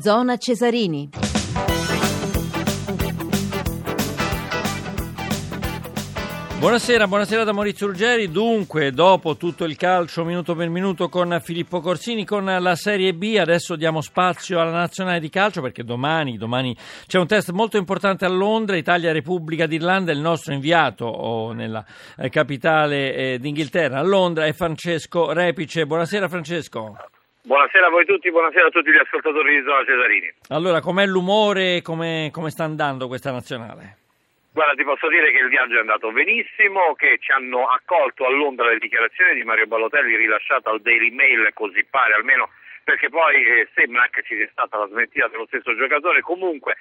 Zona Cesarini. Buonasera, buonasera da Maurizio Ruggeri. Dunque, dopo tutto il calcio minuto per minuto con Filippo Corsini, con la Serie B, adesso diamo spazio alla nazionale di calcio perché domani, domani c'è un test molto importante a Londra, Italia-Repubblica d'Irlanda, il nostro inviato oh, nella eh, capitale eh, d'Inghilterra, a Londra, è Francesco Repice. Buonasera Francesco. Buonasera a voi tutti, buonasera a tutti gli ascoltatori di Zona Cesarini. Allora, com'è l'umore, come, come sta andando questa nazionale? Guarda, ti posso dire che il viaggio è andato benissimo, che ci hanno accolto a Londra le dichiarazioni di Mario Ballotelli rilasciate al Daily Mail, così pare almeno, perché poi eh, sembra che ci sia stata la smentita dello stesso giocatore. Comunque,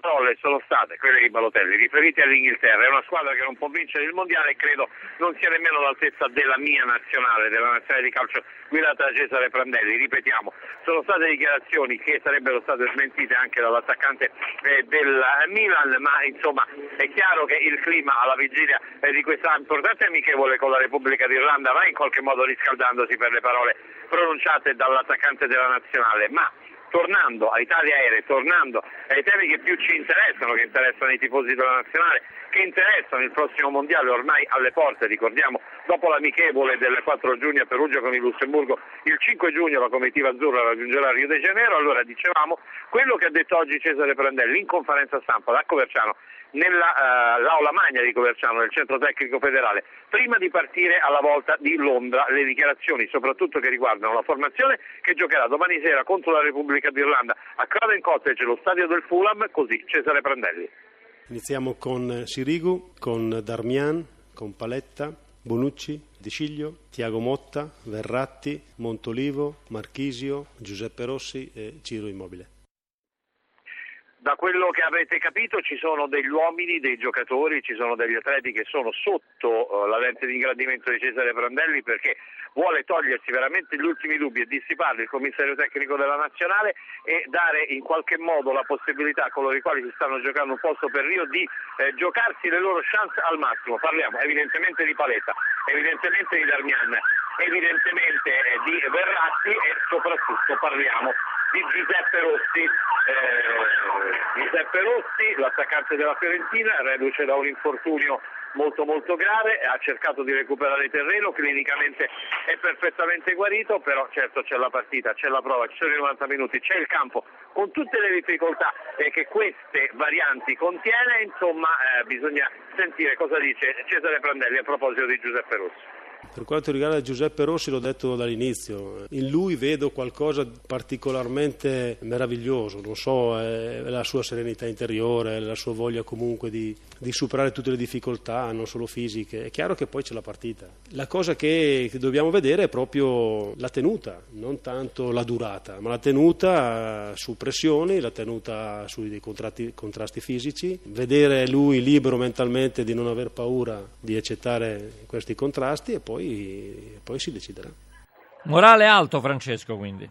parole sono state quelle di Balotelli riferite all'Inghilterra, è una squadra che non può vincere il mondiale e credo non sia nemmeno all'altezza della mia nazionale, della nazionale di calcio guidata da Cesare Prandelli, ripetiamo, sono state dichiarazioni che sarebbero state smentite anche dall'attaccante eh, del Milan, ma insomma è chiaro che il clima alla vigilia eh, di questa importante amichevole con la Repubblica d'Irlanda va in qualche modo riscaldandosi per le parole pronunciate dall'attaccante della nazionale, ma tornando a Italia Aerei, tornando ai temi che più ci interessano, che interessano i tifosi della nazionale, che interessano il prossimo mondiale ormai alle porte, ricordiamo dopo l'amichevole del 4 giugno a Perugia con il Lussemburgo, il 5 giugno la comitiva azzurra raggiungerà Rio de Janeiro, allora dicevamo quello che ha detto oggi Cesare Prandelli in conferenza stampa da Coverciano nell'aula uh, magna di Coverciano, nel centro tecnico federale, prima di partire alla volta di Londra, le dichiarazioni soprattutto che riguardano la formazione che giocherà domani sera contro la Repubblica d'Irlanda a Craven Cottage, lo stadio del Fulham, così Cesare Prandelli. Iniziamo con Sirigu, con Darmian, con Paletta, Bonucci, De Sciglio, Tiago Motta, Verratti, Montolivo, Marchisio, Giuseppe Rossi e Ciro Immobile. Da quello che avete capito ci sono degli uomini, dei giocatori, ci sono degli atleti che sono sotto uh, la lente di ingrandimento di Cesare Prandelli perché vuole togliersi veramente gli ultimi dubbi e dissiparli il commissario tecnico della nazionale e dare in qualche modo la possibilità a coloro i quali si stanno giocando un posto per Rio di eh, giocarsi le loro chance al massimo. Parliamo evidentemente di Paletta, evidentemente di Darmian, evidentemente eh, di Verratti e soprattutto parliamo di Giuseppe Rossi. Eh, Giuseppe Rossi, l'attaccante della Fiorentina, reduce da un infortunio molto molto grave, ha cercato di recuperare terreno, clinicamente è perfettamente guarito, però certo c'è la partita, c'è la prova, ci sono i 90 minuti, c'è il campo, con tutte le difficoltà eh, che queste varianti contiene, insomma eh, bisogna sentire cosa dice Cesare Prandelli a proposito di Giuseppe Rossi. Per quanto riguarda Giuseppe Rossi, l'ho detto dall'inizio, in lui vedo qualcosa di particolarmente meraviglioso, non so, è la sua serenità interiore, la sua voglia comunque di, di superare tutte le difficoltà, non solo fisiche. È chiaro che poi c'è la partita. La cosa che, che dobbiamo vedere è proprio la tenuta, non tanto la durata, ma la tenuta su pressioni, la tenuta sui contratti, contrasti fisici, vedere lui libero mentalmente di non aver paura di accettare questi contrasti e poi poi, poi si deciderà. Morale alto Francesco quindi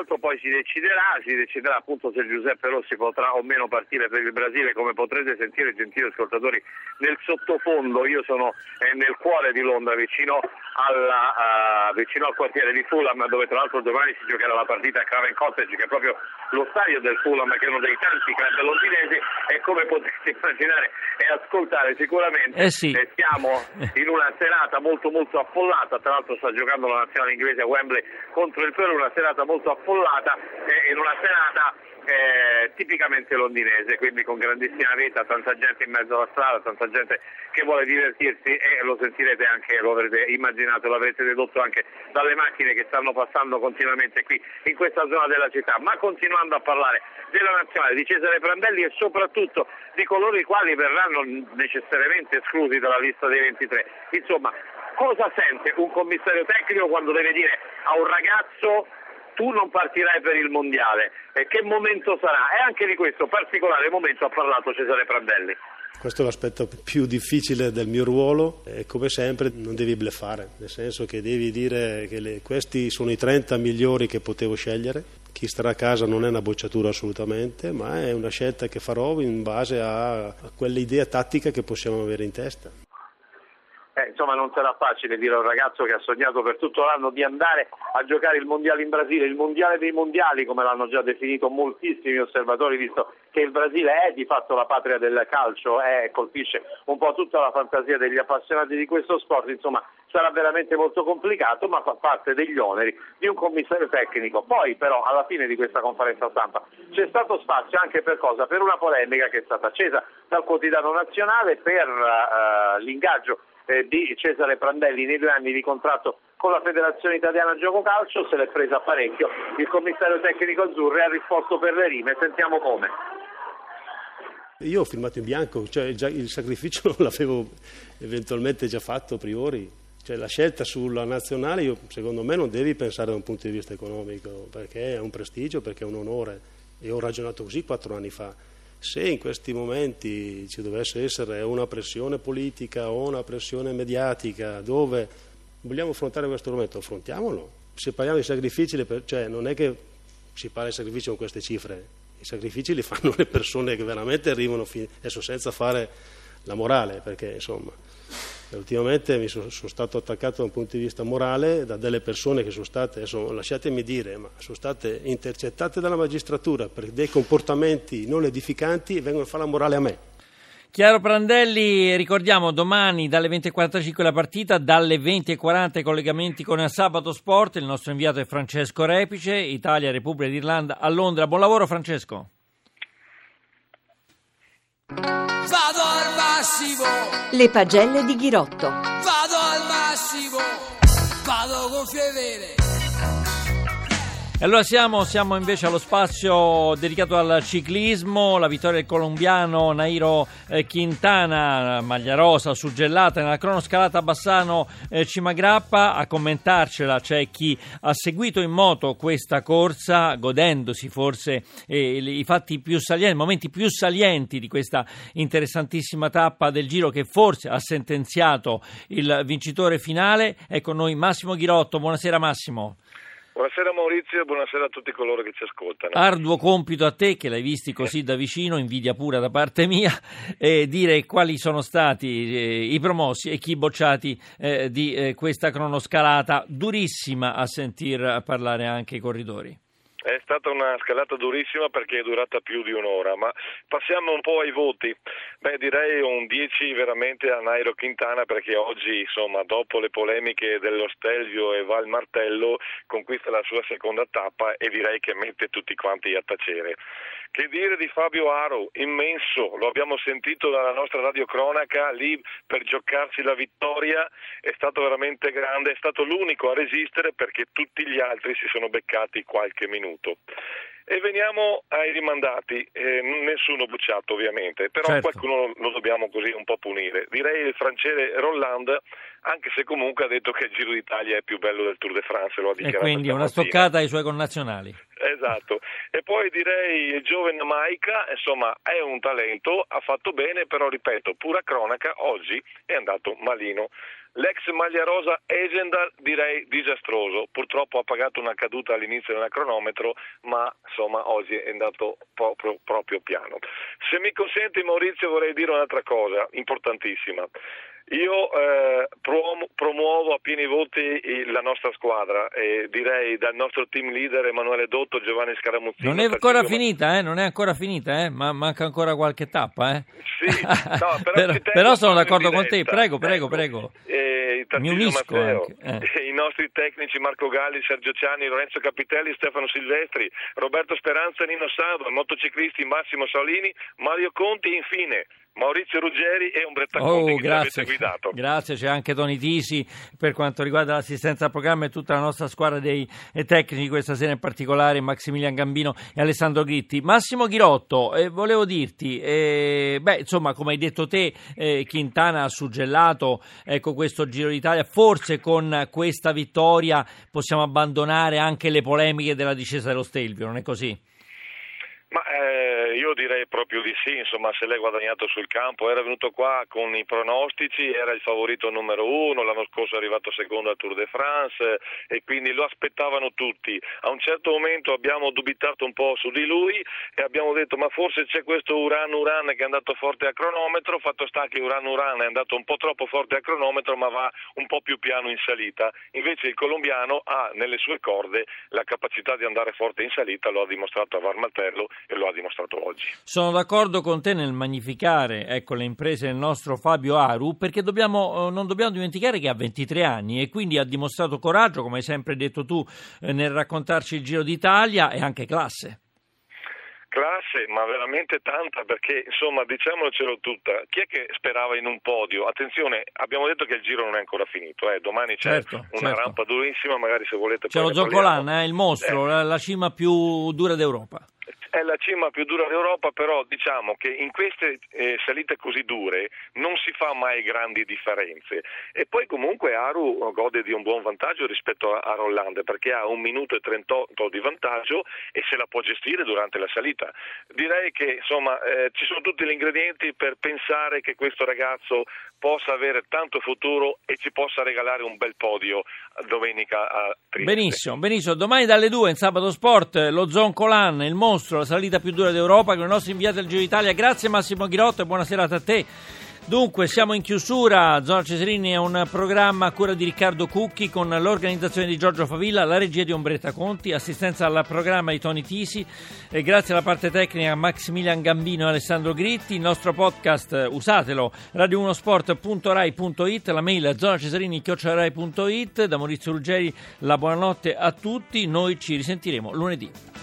l'altro poi si deciderà, si deciderà appunto se Giuseppe Rossi potrà o meno partire per il Brasile, come potrete sentire gentili ascoltatori nel sottofondo, io sono eh, nel cuore di Londra, vicino, alla, uh, vicino, al quartiere di Fulham, dove tra l'altro domani si giocherà la partita a Craven Cottage, che è proprio lo stadio del Fulham, che è uno dei tanti club londinesi, e come potete immaginare e ascoltare sicuramente eh sì. eh, siamo in una serata molto molto affollata, tra l'altro sta giocando la nazionale inglese a Wembley contro il Perù, una serata molto affollata affollata eh, in una serata eh, tipicamente londinese, quindi con grandissima vita, tanta gente in mezzo alla strada, tanta gente che vuole divertirsi e lo sentirete anche, lo avrete immaginato, l'avrete dedotto anche dalle macchine che stanno passando continuamente qui in questa zona della città, ma continuando a parlare della nazionale, di Cesare Prandelli e soprattutto di coloro i quali verranno necessariamente esclusi dalla lista dei 23. Insomma, cosa sente un commissario tecnico quando deve dire a un ragazzo tu non partirai per il mondiale. E che momento sarà? E anche di questo particolare momento ha parlato Cesare Prandelli. Questo è l'aspetto più difficile del mio ruolo e come sempre non devi bleffare, nel senso che devi dire che le, questi sono i 30 migliori che potevo scegliere, chi starà a casa non è una bocciatura assolutamente, ma è una scelta che farò in base a, a quell'idea tattica che possiamo avere in testa. Eh, insomma non sarà facile dire a un ragazzo che ha sognato per tutto l'anno di andare a giocare il mondiale in Brasile, il mondiale dei mondiali come l'hanno già definito moltissimi osservatori, visto che il Brasile è di fatto la patria del calcio e eh, colpisce un po' tutta la fantasia degli appassionati di questo sport, insomma sarà veramente molto complicato ma fa parte degli oneri di un commissario tecnico. Poi però alla fine di questa conferenza stampa c'è stato spazio anche per cosa? Per una polemica che è stata accesa dal quotidiano nazionale per uh, l'ingaggio eh, di Cesare Prandelli nei due anni di contratto con la Federazione Italiana Gioco Calcio, se l'è presa parecchio. Il commissario tecnico azzurro ha risposto per le rime, sentiamo come. Io ho firmato in bianco, cioè il sacrificio l'avevo eventualmente già fatto a priori. Cioè, la scelta sulla nazionale, io, secondo me, non devi pensare da un punto di vista economico, perché è un prestigio, perché è un onore. E ho ragionato così quattro anni fa. Se in questi momenti ci dovesse essere una pressione politica o una pressione mediatica dove vogliamo affrontare questo argomento, affrontiamolo. Se parliamo di sacrifici, cioè non è che si parla di sacrifici con queste cifre, i sacrifici li fanno le persone che veramente arrivano fin, adesso senza fare la morale, perché insomma ultimamente mi sono, sono, stato attaccato da un punto di vista morale da delle persone che sono state, adesso lasciatemi dire, ma sono state intercettate dalla magistratura per dei comportamenti non edificanti e vengono a fare la morale a me. Chiaro Prandelli, ricordiamo domani dalle 20.45 la partita, dalle 20.40 i collegamenti con il Sabato Sport, il nostro inviato è Francesco Repice, Italia, Repubblica d'Irlanda a Londra. Buon lavoro Francesco. Massimo. Le pagelle di Ghirotto. Vado al massimo. Vado con fedele. E allora siamo, siamo, invece allo spazio dedicato al ciclismo, la vittoria del colombiano Nairo eh, Quintana, maglia rosa suggellata nella cronoscalata Bassano eh, a commentarcela c'è chi ha seguito in moto questa corsa, godendosi forse eh, i fatti più salienti, i momenti più salienti di questa interessantissima tappa del giro che forse ha sentenziato il vincitore finale. Ecco noi Massimo Ghirotto, buonasera Massimo. Buonasera Maurizio e buonasera a tutti coloro che ci ascoltano. Arduo compito a te, che l'hai visti così da vicino, invidia pura da parte mia, e dire quali sono stati eh, i promossi e chi bocciati eh, di eh, questa cronoscalata durissima a sentir parlare anche i corridori. È stata una scalata durissima perché è durata più di un'ora, ma passiamo un po' ai voti. Beh, direi un 10 veramente a Nairo Quintana perché oggi, insomma, dopo le polemiche dello Stelvio e Val Martello, conquista la sua seconda tappa e direi che mette tutti quanti a tacere. Che dire di Fabio Aro, immenso, lo abbiamo sentito dalla nostra radiocronaca lì per giocarsi la vittoria, è stato veramente grande, è stato l'unico a resistere perché tutti gli altri si sono beccati qualche minuto. E veniamo ai rimandati, eh, nessuno bocciato ovviamente, però certo. qualcuno lo dobbiamo così un po' punire. Direi il francese Roland, anche se comunque ha detto che il Giro d'Italia è più bello del Tour de France, lo ha dichiarato. E quindi una stoccata ai suoi connazionali. Esatto, e poi direi il giovane Maica, insomma è un talento, ha fatto bene, però ripeto, pura cronaca, oggi è andato malino. L'ex maglia rosa Esendal direi disastroso, purtroppo ha pagato una caduta all'inizio del cronometro, ma insomma oggi è andato proprio, proprio piano. Se mi consenti Maurizio vorrei dire un'altra cosa importantissima. Io eh, promuovo a pieni voti la nostra squadra e direi dal nostro team leader Emanuele Dotto, Giovanni Scaramuzzino. Non è ancora finita, eh? non è ancora finita, eh? ma manca ancora qualche tappa. Eh? Sì, no, però, però, però, sono d'accordo con te, prego, prego, ecco. prego. Eh, Mi unisco Matteo, eh. I nostri tecnici Marco Galli, Sergio Ciani, Lorenzo Capitelli, Stefano Silvestri, Roberto Speranza, Nino Sado, motociclisti Massimo Salini, Mario Conti e infine Maurizio Ruggeri e Umbretta oh, Conti grazie. guidato. Grazie, c'è anche Toni Tisi per quanto riguarda l'assistenza al programma e tutta la nostra squadra dei tecnici questa sera in particolare, Maximilian Gambino e Alessandro Gritti. Massimo Ghirotto, eh, volevo dirti, eh, beh, insomma, come hai detto te, eh, Quintana ha suggellato ecco, questo Giro d'Italia, forse con questa vittoria possiamo abbandonare anche le polemiche della discesa dello Stelvio, non è così? Ma Eh, io direi proprio di sì, insomma, se l'è guadagnato sul campo, era venuto qua con i pronostici, era il favorito numero uno, l'anno scorso è arrivato secondo al Tour de France e quindi lo aspettavano tutti. A un certo momento abbiamo dubitato un po' su di lui e abbiamo detto ma forse c'è questo Uran Uran che è andato forte a cronometro, fatto sta che Uran Uran è andato un po' troppo forte a cronometro ma va un po' più piano in salita. Invece il colombiano ha nelle sue corde la capacità di andare forte in salita, lo ha dimostrato a Varmatello e lo ha dimostrato oggi. Sono d'accordo con te nel magnificare ecco, le imprese del nostro Fabio Aru perché dobbiamo, eh, non dobbiamo dimenticare che ha 23 anni e quindi ha dimostrato coraggio, come hai sempre detto tu, eh, nel raccontarci il Giro d'Italia e anche classe classe, ma veramente tanta perché insomma diciamocelo tutta, chi è che sperava in un podio? Attenzione, abbiamo detto che il giro non è ancora finito, eh? domani c'è certo, una certo. rampa durissima, magari se volete... C'è lo Zoccolan, eh, il mostro, Eh. la, la cima più dura d'Europa. È la cima più dura d'Europa, però diciamo che in queste eh, salite così dure non si fa mai grandi differenze. E poi comunque Aru gode di un buon vantaggio rispetto a, a Rollande perché ha un minuto e 38 di vantaggio e se la può gestire durante la salita. Direi che insomma eh, ci sono tutti gli ingredienti per pensare che questo ragazzo possa avere tanto futuro e ci possa regalare un bel podio domenica a Trieste. Benissimo, benissimo. Domani dalle 2 in Sabato Sport, lo Zoncolan, il mostro, la salita più dura d'Europa con i nostri inviati al Giro d'Italia. Grazie Massimo Ghirotto e buona serata a te. Dunque, siamo in chiusura. Zona Cesarini è un programma a cura di Riccardo Cucchi con l'organizzazione di Giorgio Favilla, la regia di Ombretta Conti, assistenza al programma di Tony Tisi e grazie alla parte tecnica Maximilian Gambino e Alessandro Gritti. Il nostro podcast, usatelo, radio1sport.rai.it, la mail zonacesarini.rai.it. Da Maurizio Ruggeri la buonanotte a tutti. Noi ci risentiremo lunedì.